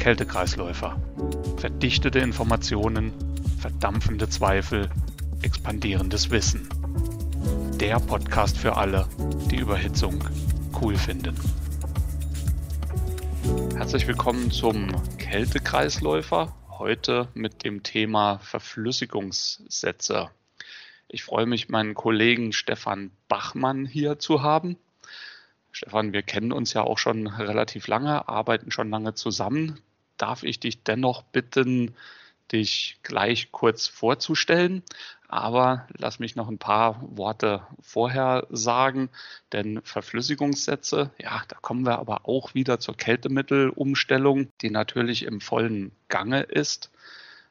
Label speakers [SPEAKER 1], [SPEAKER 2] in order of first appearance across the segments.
[SPEAKER 1] Kältekreisläufer. Verdichtete Informationen, verdampfende Zweifel, expandierendes Wissen. Der Podcast für alle, die Überhitzung cool finden. Herzlich willkommen zum Kältekreisläufer. Heute mit dem Thema Verflüssigungssätze. Ich freue mich, meinen Kollegen Stefan Bachmann hier zu haben. Stefan, wir kennen uns ja auch schon relativ lange, arbeiten schon lange zusammen. Darf ich dich dennoch bitten, dich gleich kurz vorzustellen? Aber lass mich noch ein paar Worte vorher sagen, denn Verflüssigungssätze, ja, da kommen wir aber auch wieder zur Kältemittelumstellung, die natürlich im vollen Gange ist.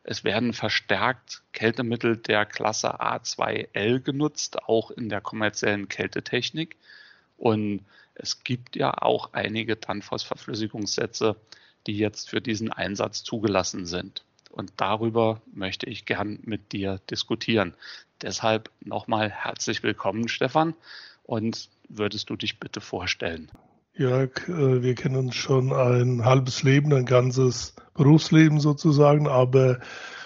[SPEAKER 1] Es werden verstärkt Kältemittel der Klasse A2L genutzt, auch in der kommerziellen Kältetechnik. Und es gibt ja auch einige Danfoss-Verflüssigungssätze, die jetzt für diesen Einsatz zugelassen sind. Und darüber möchte ich gern mit dir diskutieren. Deshalb nochmal herzlich willkommen, Stefan. Und würdest du dich bitte vorstellen?
[SPEAKER 2] Jörg, äh, wir kennen uns schon ein halbes Leben, ein ganzes Berufsleben sozusagen, aber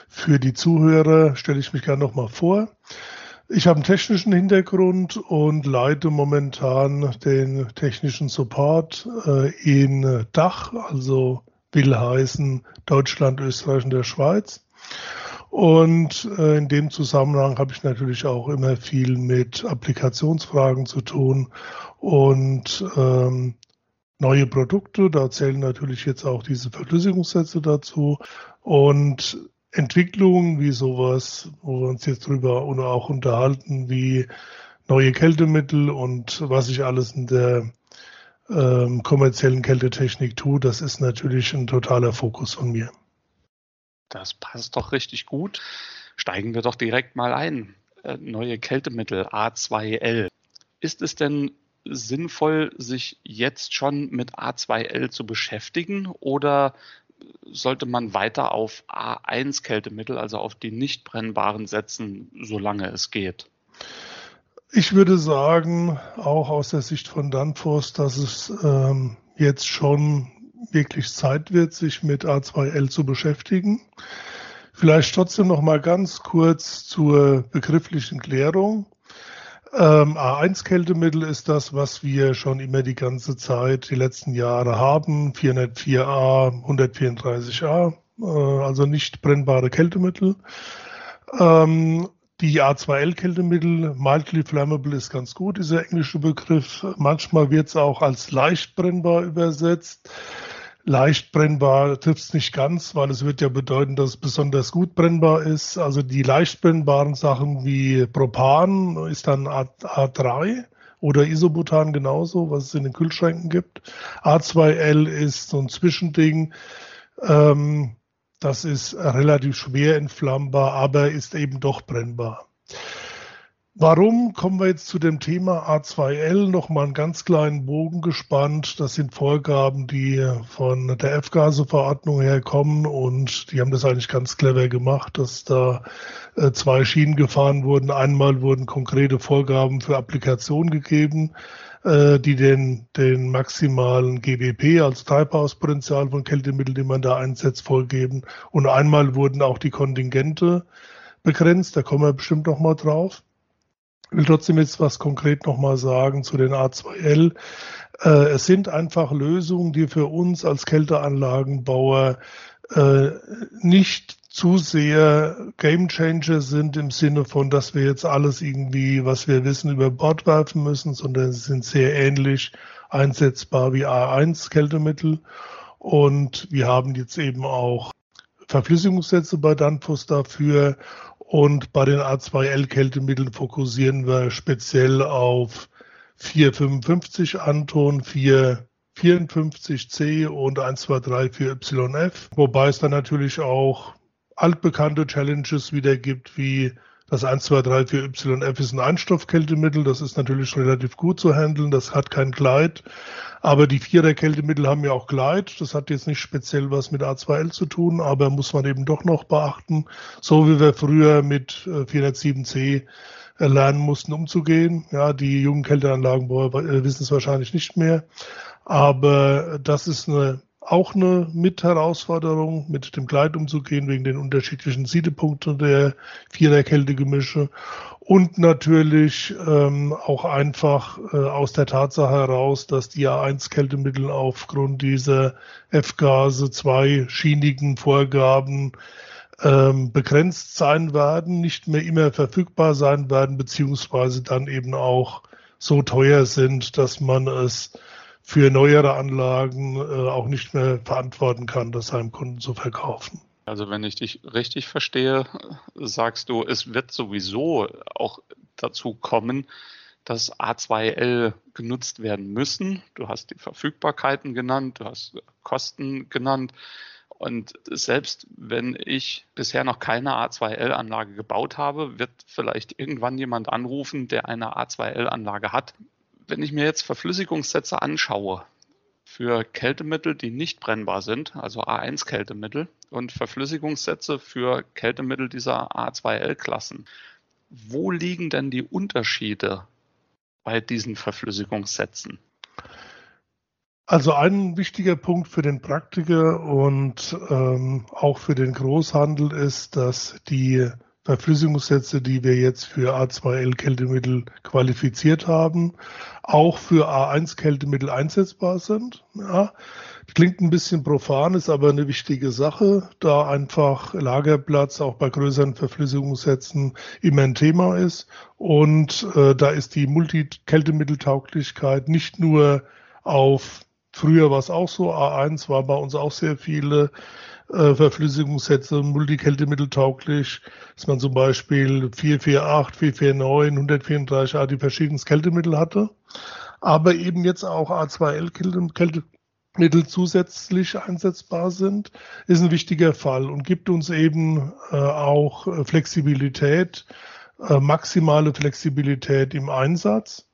[SPEAKER 2] für die Zuhörer stelle ich mich gerne nochmal vor. Ich habe einen technischen Hintergrund und leite momentan den technischen Support äh, in Dach, also will heißen Deutschland, Österreich und der Schweiz. Und äh, in dem Zusammenhang habe ich natürlich auch immer viel mit Applikationsfragen zu tun und ähm, neue Produkte. Da zählen natürlich jetzt auch diese Verflüssigungssätze dazu. Und Entwicklungen wie sowas, wo wir uns jetzt drüber auch unterhalten, wie neue Kältemittel und was ich alles in der ähm, kommerziellen Kältetechnik tue, das ist natürlich ein totaler Fokus von mir.
[SPEAKER 1] Das passt doch richtig gut. Steigen wir doch direkt mal ein. Äh, neue Kältemittel A2L. Ist es denn sinnvoll, sich jetzt schon mit A2L zu beschäftigen oder sollte man weiter auf A1-Kältemittel, also auf die nicht brennbaren setzen, solange es geht?
[SPEAKER 2] Ich würde sagen, auch aus der Sicht von Danfoss, dass es ähm, jetzt schon wirklich Zeit wird, sich mit A2L zu beschäftigen. Vielleicht trotzdem noch mal ganz kurz zur begrifflichen Klärung. Ähm, A1-Kältemittel ist das, was wir schon immer die ganze Zeit, die letzten Jahre haben. 404a, 134a, äh, also nicht brennbare Kältemittel. Ähm, die A2L-Kältemittel, mildly flammable ist ganz gut, dieser englische Begriff. Manchmal wird es auch als leicht brennbar übersetzt. Leicht brennbar trifft es nicht ganz, weil es wird ja bedeuten, dass es besonders gut brennbar ist. Also die leicht brennbaren Sachen wie Propan ist dann A, A3 oder Isobutan genauso, was es in den Kühlschränken gibt. A2L ist so ein Zwischending. Ähm, das ist relativ schwer entflammbar, aber ist eben doch brennbar. Warum kommen wir jetzt zu dem Thema A2L? Nochmal einen ganz kleinen Bogen gespannt. Das sind Vorgaben, die von der F-Gase-Verordnung herkommen und die haben das eigentlich ganz clever gemacht, dass da äh, zwei Schienen gefahren wurden. Einmal wurden konkrete Vorgaben für Applikationen gegeben, äh, die den, den maximalen GWP, also Treibhauspotenzial von Kältemitteln, die man da einsetzt, vorgeben. Und einmal wurden auch die Kontingente begrenzt. Da kommen wir bestimmt noch mal drauf. Ich will trotzdem jetzt was konkret nochmal sagen zu den A2L. Äh, es sind einfach Lösungen, die für uns als Kälteanlagenbauer äh, nicht zu sehr Game Changer sind im Sinne von, dass wir jetzt alles irgendwie, was wir wissen, über Bord werfen müssen, sondern sie sind sehr ähnlich einsetzbar wie A1 Kältemittel. Und wir haben jetzt eben auch Verflüssigungssätze bei Danfoss dafür und bei den A2L-Kältemitteln fokussieren wir speziell auf 455 Anton, 454C und 123 für YF. Wobei es dann natürlich auch altbekannte Challenges wieder gibt, wie das 123 für YF ist ein Einstoffkältemittel. Das ist natürlich relativ gut zu handeln. Das hat kein Gleit. Aber die Vierer-Kältemittel haben ja auch Gleit. Das hat jetzt nicht speziell was mit A2L zu tun, aber muss man eben doch noch beachten. So wie wir früher mit 407C äh, lernen mussten, umzugehen. Ja, die jungen Kälteanlagenbauer äh, wissen es wahrscheinlich nicht mehr. Aber das ist eine auch eine Mitherausforderung, mit dem Kleid umzugehen, wegen den unterschiedlichen Siedepunkten der Viererkältegemische und natürlich ähm, auch einfach äh, aus der Tatsache heraus, dass die A1-Kältemittel aufgrund dieser F-Gase zwei schienigen Vorgaben ähm, begrenzt sein werden, nicht mehr immer verfügbar sein werden, beziehungsweise dann eben auch so teuer sind, dass man es für neuere Anlagen äh, auch nicht mehr verantworten kann, das seinem Kunden zu verkaufen.
[SPEAKER 1] Also wenn ich dich richtig verstehe, sagst du, es wird sowieso auch dazu kommen, dass A2L genutzt werden müssen. Du hast die Verfügbarkeiten genannt, du hast Kosten genannt. Und selbst wenn ich bisher noch keine A2L-Anlage gebaut habe, wird vielleicht irgendwann jemand anrufen, der eine A2L-Anlage hat. Wenn ich mir jetzt Verflüssigungssätze anschaue, für Kältemittel, die nicht brennbar sind, also A1-Kältemittel, und Verflüssigungssätze für Kältemittel dieser A2L-Klassen. Wo liegen denn die Unterschiede bei diesen Verflüssigungssätzen?
[SPEAKER 2] Also ein wichtiger Punkt für den Praktiker und ähm, auch für den Großhandel ist, dass die Verflüssigungssätze, die wir jetzt für A2L-Kältemittel qualifiziert haben, auch für A1-Kältemittel einsetzbar sind. Ja, klingt ein bisschen profan, ist aber eine wichtige Sache, da einfach Lagerplatz auch bei größeren Verflüssigungssätzen immer ein Thema ist. Und äh, da ist die Multikältemitteltauglichkeit nicht nur auf Früher war es auch so, A1 war bei uns auch sehr viele äh, Verflüssigungssätze, multikältemitteltauglich, dass man zum Beispiel 448, 449, 134a die verschiedenen Kältemittel hatte. Aber eben jetzt auch A2L-Kältemittel zusätzlich einsetzbar sind, ist ein wichtiger Fall und gibt uns eben äh, auch äh, Flexibilität, maximale Flexibilität im Einsatz.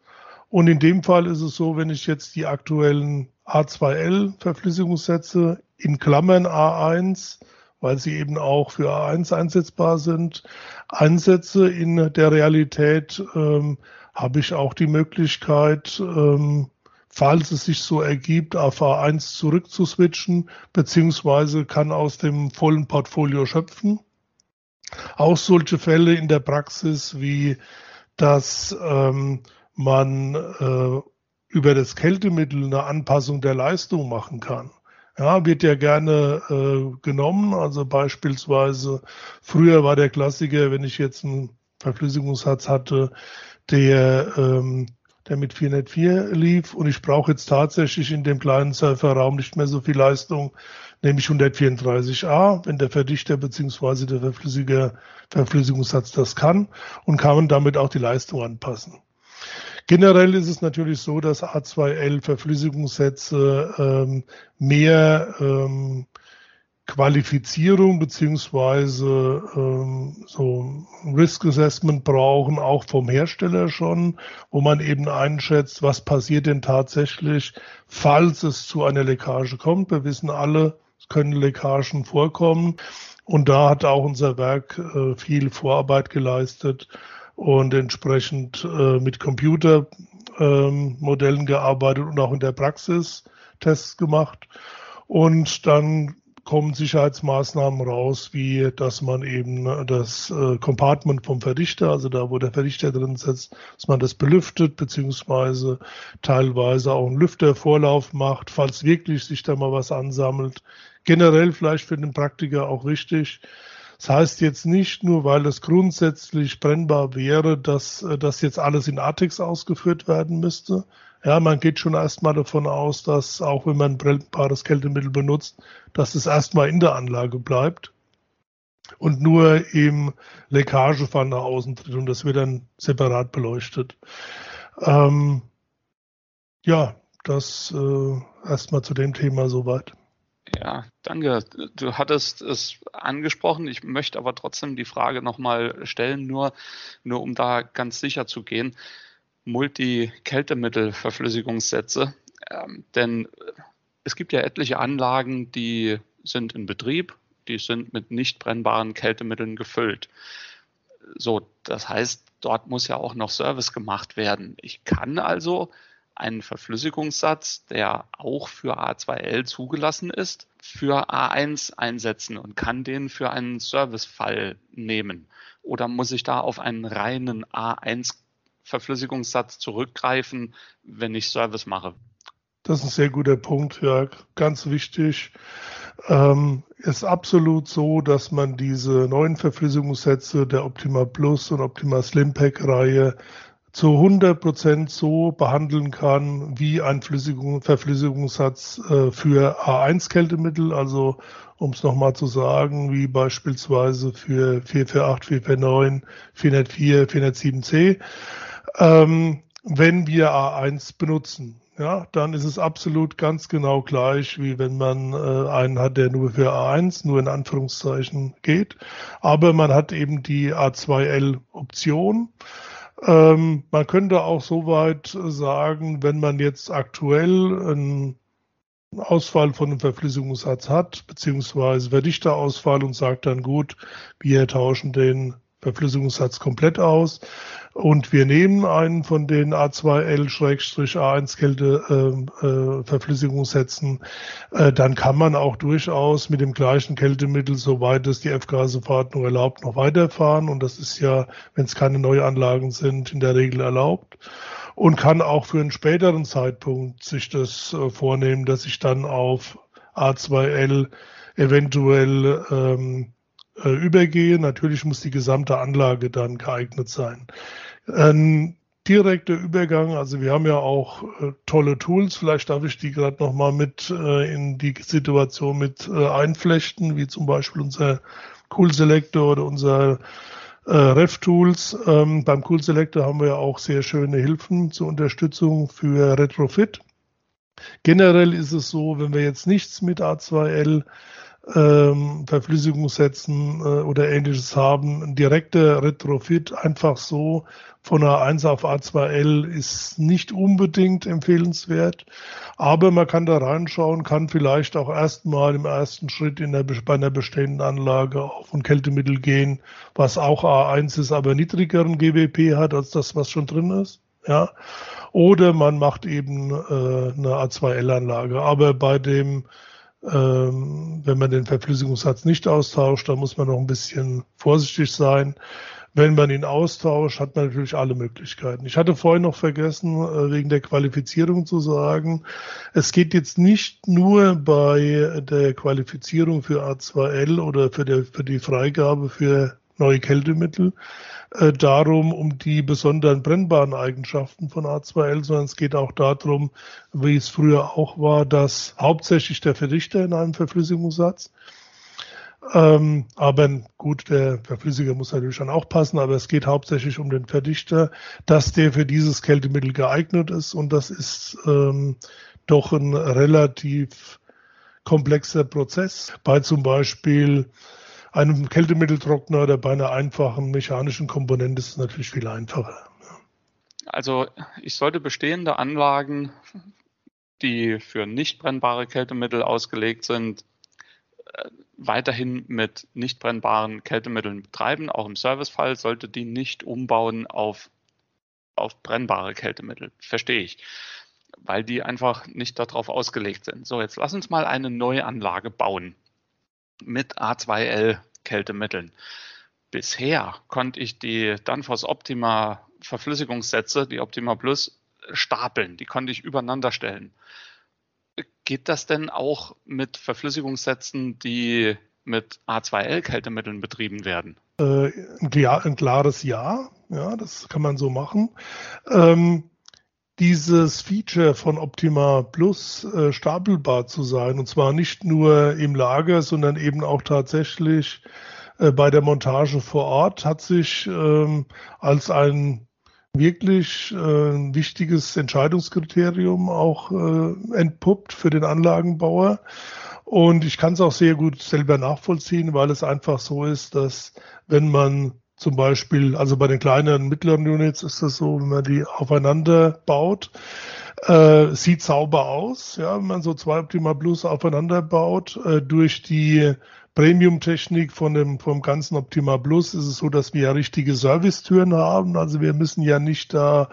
[SPEAKER 2] Und in dem Fall ist es so, wenn ich jetzt die aktuellen A2L Verflüssigungssätze in Klammern A1, weil sie eben auch für A1 einsetzbar sind, einsetze in der Realität, ähm, habe ich auch die Möglichkeit, ähm, falls es sich so ergibt, auf A1 zurückzuswitchen, beziehungsweise kann aus dem vollen Portfolio schöpfen. Auch solche Fälle in der Praxis wie, dass ähm, man äh, über das Kältemittel eine Anpassung der Leistung machen kann. Ja, wird ja gerne äh, genommen. Also beispielsweise früher war der Klassiker, wenn ich jetzt einen Verflüssigungssatz hatte, der, ähm, der mit 404 lief und ich brauche jetzt tatsächlich in dem kleinen Surferraum nicht mehr so viel Leistung, nämlich 134a, wenn der Verdichter beziehungsweise der Verflüssiger, Verflüssigungssatz das kann und kann man damit auch die Leistung anpassen. Generell ist es natürlich so, dass A2L Verflüssigungssätze ähm, mehr ähm, Qualifizierung beziehungsweise ähm, so Risk Assessment brauchen, auch vom Hersteller schon, wo man eben einschätzt, was passiert denn tatsächlich, falls es zu einer Leckage kommt. Wir wissen alle, es können Leckagen vorkommen. Und da hat auch unser Werk äh, viel Vorarbeit geleistet, und entsprechend äh, mit Computermodellen ähm, gearbeitet und auch in der Praxis Tests gemacht. Und dann kommen Sicherheitsmaßnahmen raus, wie dass man eben das äh, Compartment vom Verdichter, also da, wo der Verdichter drin sitzt, dass man das belüftet, beziehungsweise teilweise auch einen Lüftervorlauf macht, falls wirklich sich da mal was ansammelt. Generell vielleicht für den Praktiker auch wichtig, das heißt jetzt nicht nur, weil es grundsätzlich brennbar wäre, dass äh, das jetzt alles in Artix ausgeführt werden müsste. Ja, man geht schon erstmal davon aus, dass auch wenn man brennbares Kältemittel benutzt, dass es erstmal in der Anlage bleibt und nur im Leckagefall nach außen tritt und das wird dann separat beleuchtet. Ähm, ja, das äh, erstmal zu dem Thema soweit.
[SPEAKER 1] Ja, danke. Du hattest es angesprochen. Ich möchte aber trotzdem die Frage nochmal stellen, nur, nur um da ganz sicher zu gehen. Multi-Kältemittel-Verflüssigungssätze. Ähm, denn es gibt ja etliche Anlagen, die sind in Betrieb, die sind mit nicht brennbaren Kältemitteln gefüllt. So, das heißt, dort muss ja auch noch Service gemacht werden. Ich kann also einen Verflüssigungssatz, der auch für A2L zugelassen ist, für A1 einsetzen und kann den für einen Servicefall nehmen? Oder muss ich da auf einen reinen A1 Verflüssigungssatz zurückgreifen, wenn ich Service mache?
[SPEAKER 2] Das ist ein sehr guter Punkt, ja, ganz wichtig. Ähm, ist absolut so, dass man diese neuen Verflüssigungssätze der Optima Plus und Optima Slim Pack Reihe zu 100 Prozent so behandeln kann wie ein Flüssigung, Verflüssigungssatz äh, für A1-Kältemittel, also um es nochmal zu sagen, wie beispielsweise für 448, 449, 404, 407c, ähm, wenn wir A1 benutzen ja, dann ist es absolut ganz genau gleich, wie wenn man äh, einen hat, der nur für A1, nur in Anführungszeichen geht. Aber man hat eben die A2L-Option. Ähm, man könnte auch soweit sagen, wenn man jetzt aktuell einen Ausfall von einem Verflüssigungssatz hat, beziehungsweise Verdichterausfall und sagt dann gut, wir tauschen den Verflüssigungssatz komplett aus. Und wir nehmen einen von den A2L-A1-Kälte-Verflüssigungssätzen. Äh, äh, dann kann man auch durchaus mit dem gleichen Kältemittel, soweit es die F-Gase-Verordnung erlaubt, noch weiterfahren. Und das ist ja, wenn es keine Neuanlagen sind, in der Regel erlaubt. Und kann auch für einen späteren Zeitpunkt sich das äh, vornehmen, dass ich dann auf A2L eventuell ähm, äh, übergehe. Natürlich muss die gesamte Anlage dann geeignet sein. Ein direkter Übergang, also wir haben ja auch äh, tolle Tools, vielleicht darf ich die gerade nochmal mit äh, in die Situation mit äh, einflechten, wie zum Beispiel unser Cool Selector oder unser äh, Ref-Tools. Ähm, beim Cool Selector haben wir auch sehr schöne Hilfen zur Unterstützung für Retrofit. Generell ist es so, wenn wir jetzt nichts mit A2L ähm, Verflüssigungssätzen äh, oder ähnliches haben. Ein direkter Retrofit einfach so von A1 auf A2L ist nicht unbedingt empfehlenswert, aber man kann da reinschauen, kann vielleicht auch erstmal im ersten Schritt in der, bei einer bestehenden Anlage auf ein Kältemittel gehen, was auch A1 ist, aber niedrigeren GWP hat als das, was schon drin ist. Ja. Oder man macht eben äh, eine A2L-Anlage. Aber bei dem wenn man den Verflüssigungssatz nicht austauscht, dann muss man noch ein bisschen vorsichtig sein. Wenn man ihn austauscht, hat man natürlich alle Möglichkeiten. Ich hatte vorhin noch vergessen, äh, wegen der Qualifizierung zu sagen, es geht jetzt nicht nur bei der Qualifizierung für A2L oder für, der, für die Freigabe für neue Kältemittel, äh, darum, um die besonderen brennbaren Eigenschaften von A2L, sondern es geht auch darum, wie es früher auch war, dass hauptsächlich der Verdichter in einem Verflüssigungssatz ähm, aber gut, der Verflüssiger muss natürlich dann auch passen, aber es geht hauptsächlich um den Verdichter, dass der für dieses Kältemittel geeignet ist und das ist ähm, doch ein relativ komplexer Prozess. Bei zum Beispiel einem Kältemitteltrockner oder bei einer einfachen mechanischen Komponente ist es natürlich viel einfacher.
[SPEAKER 1] Also ich sollte bestehende Anlagen, die für nicht brennbare Kältemittel ausgelegt sind, äh, weiterhin mit nicht brennbaren Kältemitteln betreiben. Auch im Servicefall sollte die nicht umbauen auf, auf brennbare Kältemittel. Verstehe ich. Weil die einfach nicht darauf ausgelegt sind. So, jetzt lass uns mal eine neue Anlage bauen mit A2L Kältemitteln. Bisher konnte ich die Danfoss Optima Verflüssigungssätze, die Optima Plus, stapeln. Die konnte ich übereinander stellen. Geht das denn auch mit Verflüssigungssätzen, die mit A2L-Kältemitteln betrieben werden?
[SPEAKER 2] Äh, ein, klares Ja. Ja, das kann man so machen. Ähm, dieses Feature von Optima Plus äh, stapelbar zu sein. Und zwar nicht nur im Lager, sondern eben auch tatsächlich äh, bei der Montage vor Ort hat sich ähm, als ein wirklich äh, wichtiges Entscheidungskriterium auch äh, entpuppt für den Anlagenbauer. Und ich kann es auch sehr gut selber nachvollziehen, weil es einfach so ist, dass wenn man zum Beispiel, also bei den kleinen mittleren Units ist das so, wenn man die aufeinander baut, äh, sieht sauber aus, ja, wenn man so zwei Optima Plus aufeinander baut. Äh, durch die Premium-Technik von dem, vom ganzen Optima Plus ist es so, dass wir ja richtige Servicetüren haben. Also wir müssen ja nicht da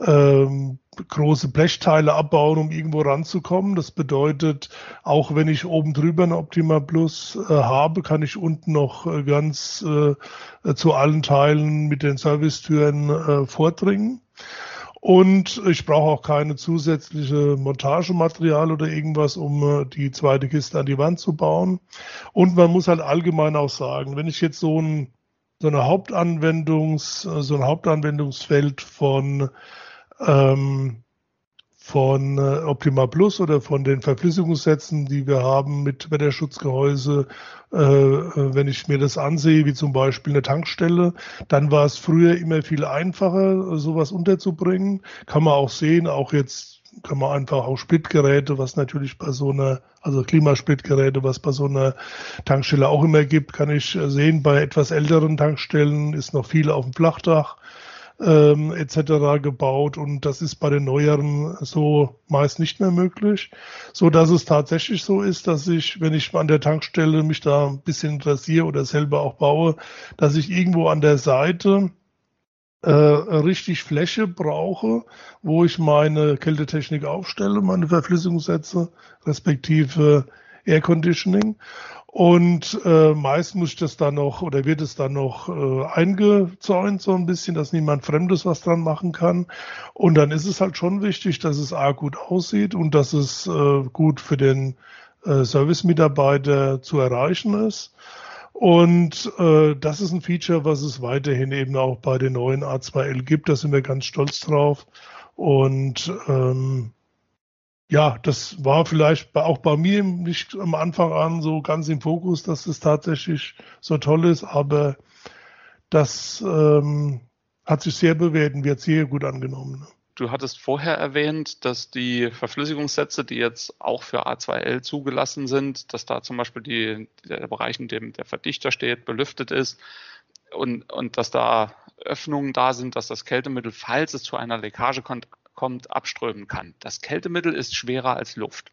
[SPEAKER 2] ähm, große Blechteile abbauen, um irgendwo ranzukommen. Das bedeutet, auch wenn ich oben drüber ein Optima Plus äh, habe, kann ich unten noch äh, ganz äh, zu allen Teilen mit den Servicetüren äh, vordringen. Und ich brauche auch keine zusätzliche Montagematerial oder irgendwas, um äh, die zweite Kiste an die Wand zu bauen. Und man muss halt allgemein auch sagen, wenn ich jetzt so ein so eine Hauptanwendungs, äh, so ein Hauptanwendungsfeld von ähm, von äh, Optima Plus oder von den Verflüssigungssätzen, die wir haben mit Wetterschutzgehäuse, äh, äh, wenn ich mir das ansehe, wie zum Beispiel eine Tankstelle, dann war es früher immer viel einfacher, sowas unterzubringen. Kann man auch sehen, auch jetzt kann man einfach auch Splitgeräte, was natürlich bei so einer, also Klimasplitgeräte, was bei so einer Tankstelle auch immer gibt, kann ich sehen, bei etwas älteren Tankstellen ist noch viel auf dem Flachdach ähm, etc. gebaut und das ist bei den neueren so meist nicht mehr möglich, so dass es tatsächlich so ist, dass ich, wenn ich an der Tankstelle mich da ein bisschen interessiere oder selber auch baue, dass ich irgendwo an der Seite äh, richtig Fläche brauche, wo ich meine Kältetechnik aufstelle, meine Verflüssigungssätze, respektive Air Conditioning. Und äh, meist muss ich das dann noch oder wird es dann noch äh, eingezäunt so ein bisschen, dass niemand Fremdes was dran machen kann. Und dann ist es halt schon wichtig, dass es A gut aussieht und dass es äh, gut für den äh, Service-Mitarbeiter zu erreichen ist. Und äh, das ist ein Feature, was es weiterhin eben auch bei den neuen A2L gibt. Da sind wir ganz stolz drauf. Und ähm, ja, das war vielleicht auch bei mir nicht am Anfang an so ganz im Fokus, dass es tatsächlich so toll ist, aber das ähm, hat sich sehr bewährt und wird sehr gut angenommen. Ne?
[SPEAKER 1] Du hattest vorher erwähnt, dass die Verflüssigungssätze, die jetzt auch für A2L zugelassen sind, dass da zum Beispiel die, der Bereich, in dem der Verdichter steht, belüftet ist und, und dass da Öffnungen da sind, dass das Kältemittel, falls es zu einer Leckage kommt, kommt, abströmen kann. Das Kältemittel ist schwerer als Luft.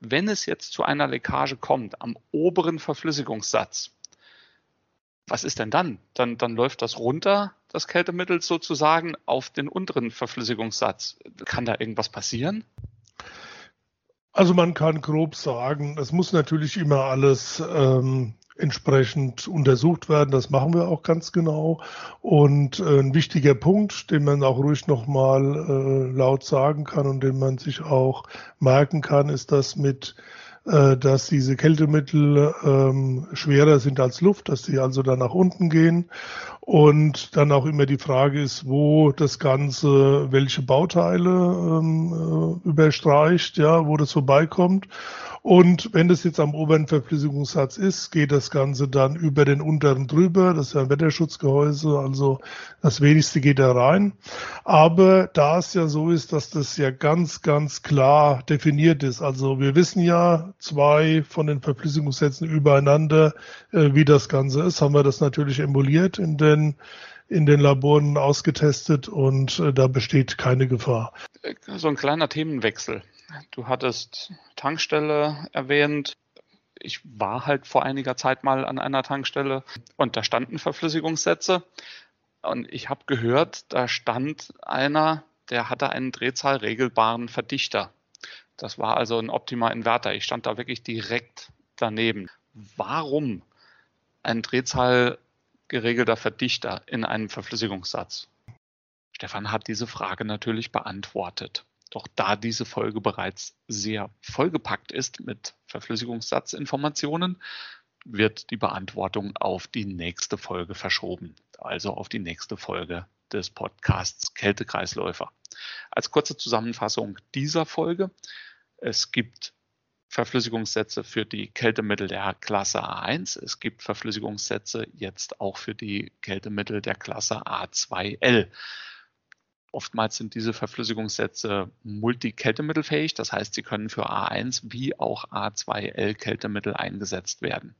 [SPEAKER 1] Wenn es jetzt zu einer Leckage kommt am oberen Verflüssigungssatz, was ist denn dann? Dann, dann läuft das runter, das Kältemittel sozusagen, auf den unteren Verflüssigungssatz. Kann da irgendwas passieren?
[SPEAKER 2] Also man kann grob sagen, es muss natürlich immer alles ähm, entsprechend untersucht werden. Das machen wir auch ganz genau. Und äh, ein wichtiger Punkt, den man auch ruhig nochmal äh, laut sagen kann und den man sich auch merken kann, ist das mit äh, dass diese Kältemittel ähm, schwerer sind als Luft, dass sie also dann nach unten gehen. Und dann auch immer die Frage ist, wo das Ganze, welche Bauteile ähm, äh, überstreicht, ja, wo das vorbeikommt. Und wenn das jetzt am oberen Verflüssigungssatz ist, geht das Ganze dann über den unteren drüber. Das ist ja ein Wetterschutzgehäuse, also das wenigste geht da rein. Aber da es ja so ist, dass das ja ganz, ganz klar definiert ist. Also wir wissen ja zwei von den Verflüssigungssätzen übereinander, äh, wie das Ganze ist, haben wir das natürlich emuliert in den in den Laboren ausgetestet und äh, da besteht keine Gefahr.
[SPEAKER 1] So ein kleiner Themenwechsel. Du hattest Tankstelle erwähnt. Ich war halt vor einiger Zeit mal an einer Tankstelle und da standen Verflüssigungssätze. Und ich habe gehört, da stand einer, der hatte einen drehzahlregelbaren Verdichter. Das war also ein Optima Inverter. Ich stand da wirklich direkt daneben. Warum ein drehzahlgeregelter Verdichter in einem Verflüssigungssatz? Stefan hat diese Frage natürlich beantwortet. Doch da diese Folge bereits sehr vollgepackt ist mit Verflüssigungssatzinformationen, wird die Beantwortung auf die nächste Folge verschoben, also auf die nächste Folge des Podcasts Kältekreisläufer. Als kurze Zusammenfassung dieser Folge. Es gibt Verflüssigungssätze für die Kältemittel der Klasse A1. Es gibt Verflüssigungssätze jetzt auch für die Kältemittel der Klasse A2L. Oftmals sind diese Verflüssigungssätze multikältemittelfähig, das heißt, sie können für A1 wie auch A2L Kältemittel eingesetzt werden.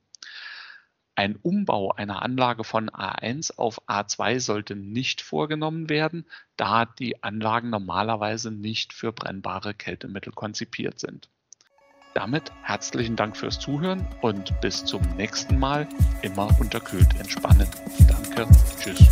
[SPEAKER 1] Ein Umbau einer Anlage von A1 auf A2 sollte nicht vorgenommen werden, da die Anlagen normalerweise nicht für brennbare Kältemittel konzipiert sind. Damit herzlichen Dank fürs Zuhören und bis zum nächsten Mal. Immer unterkühlt entspannen. Danke. Tschüss.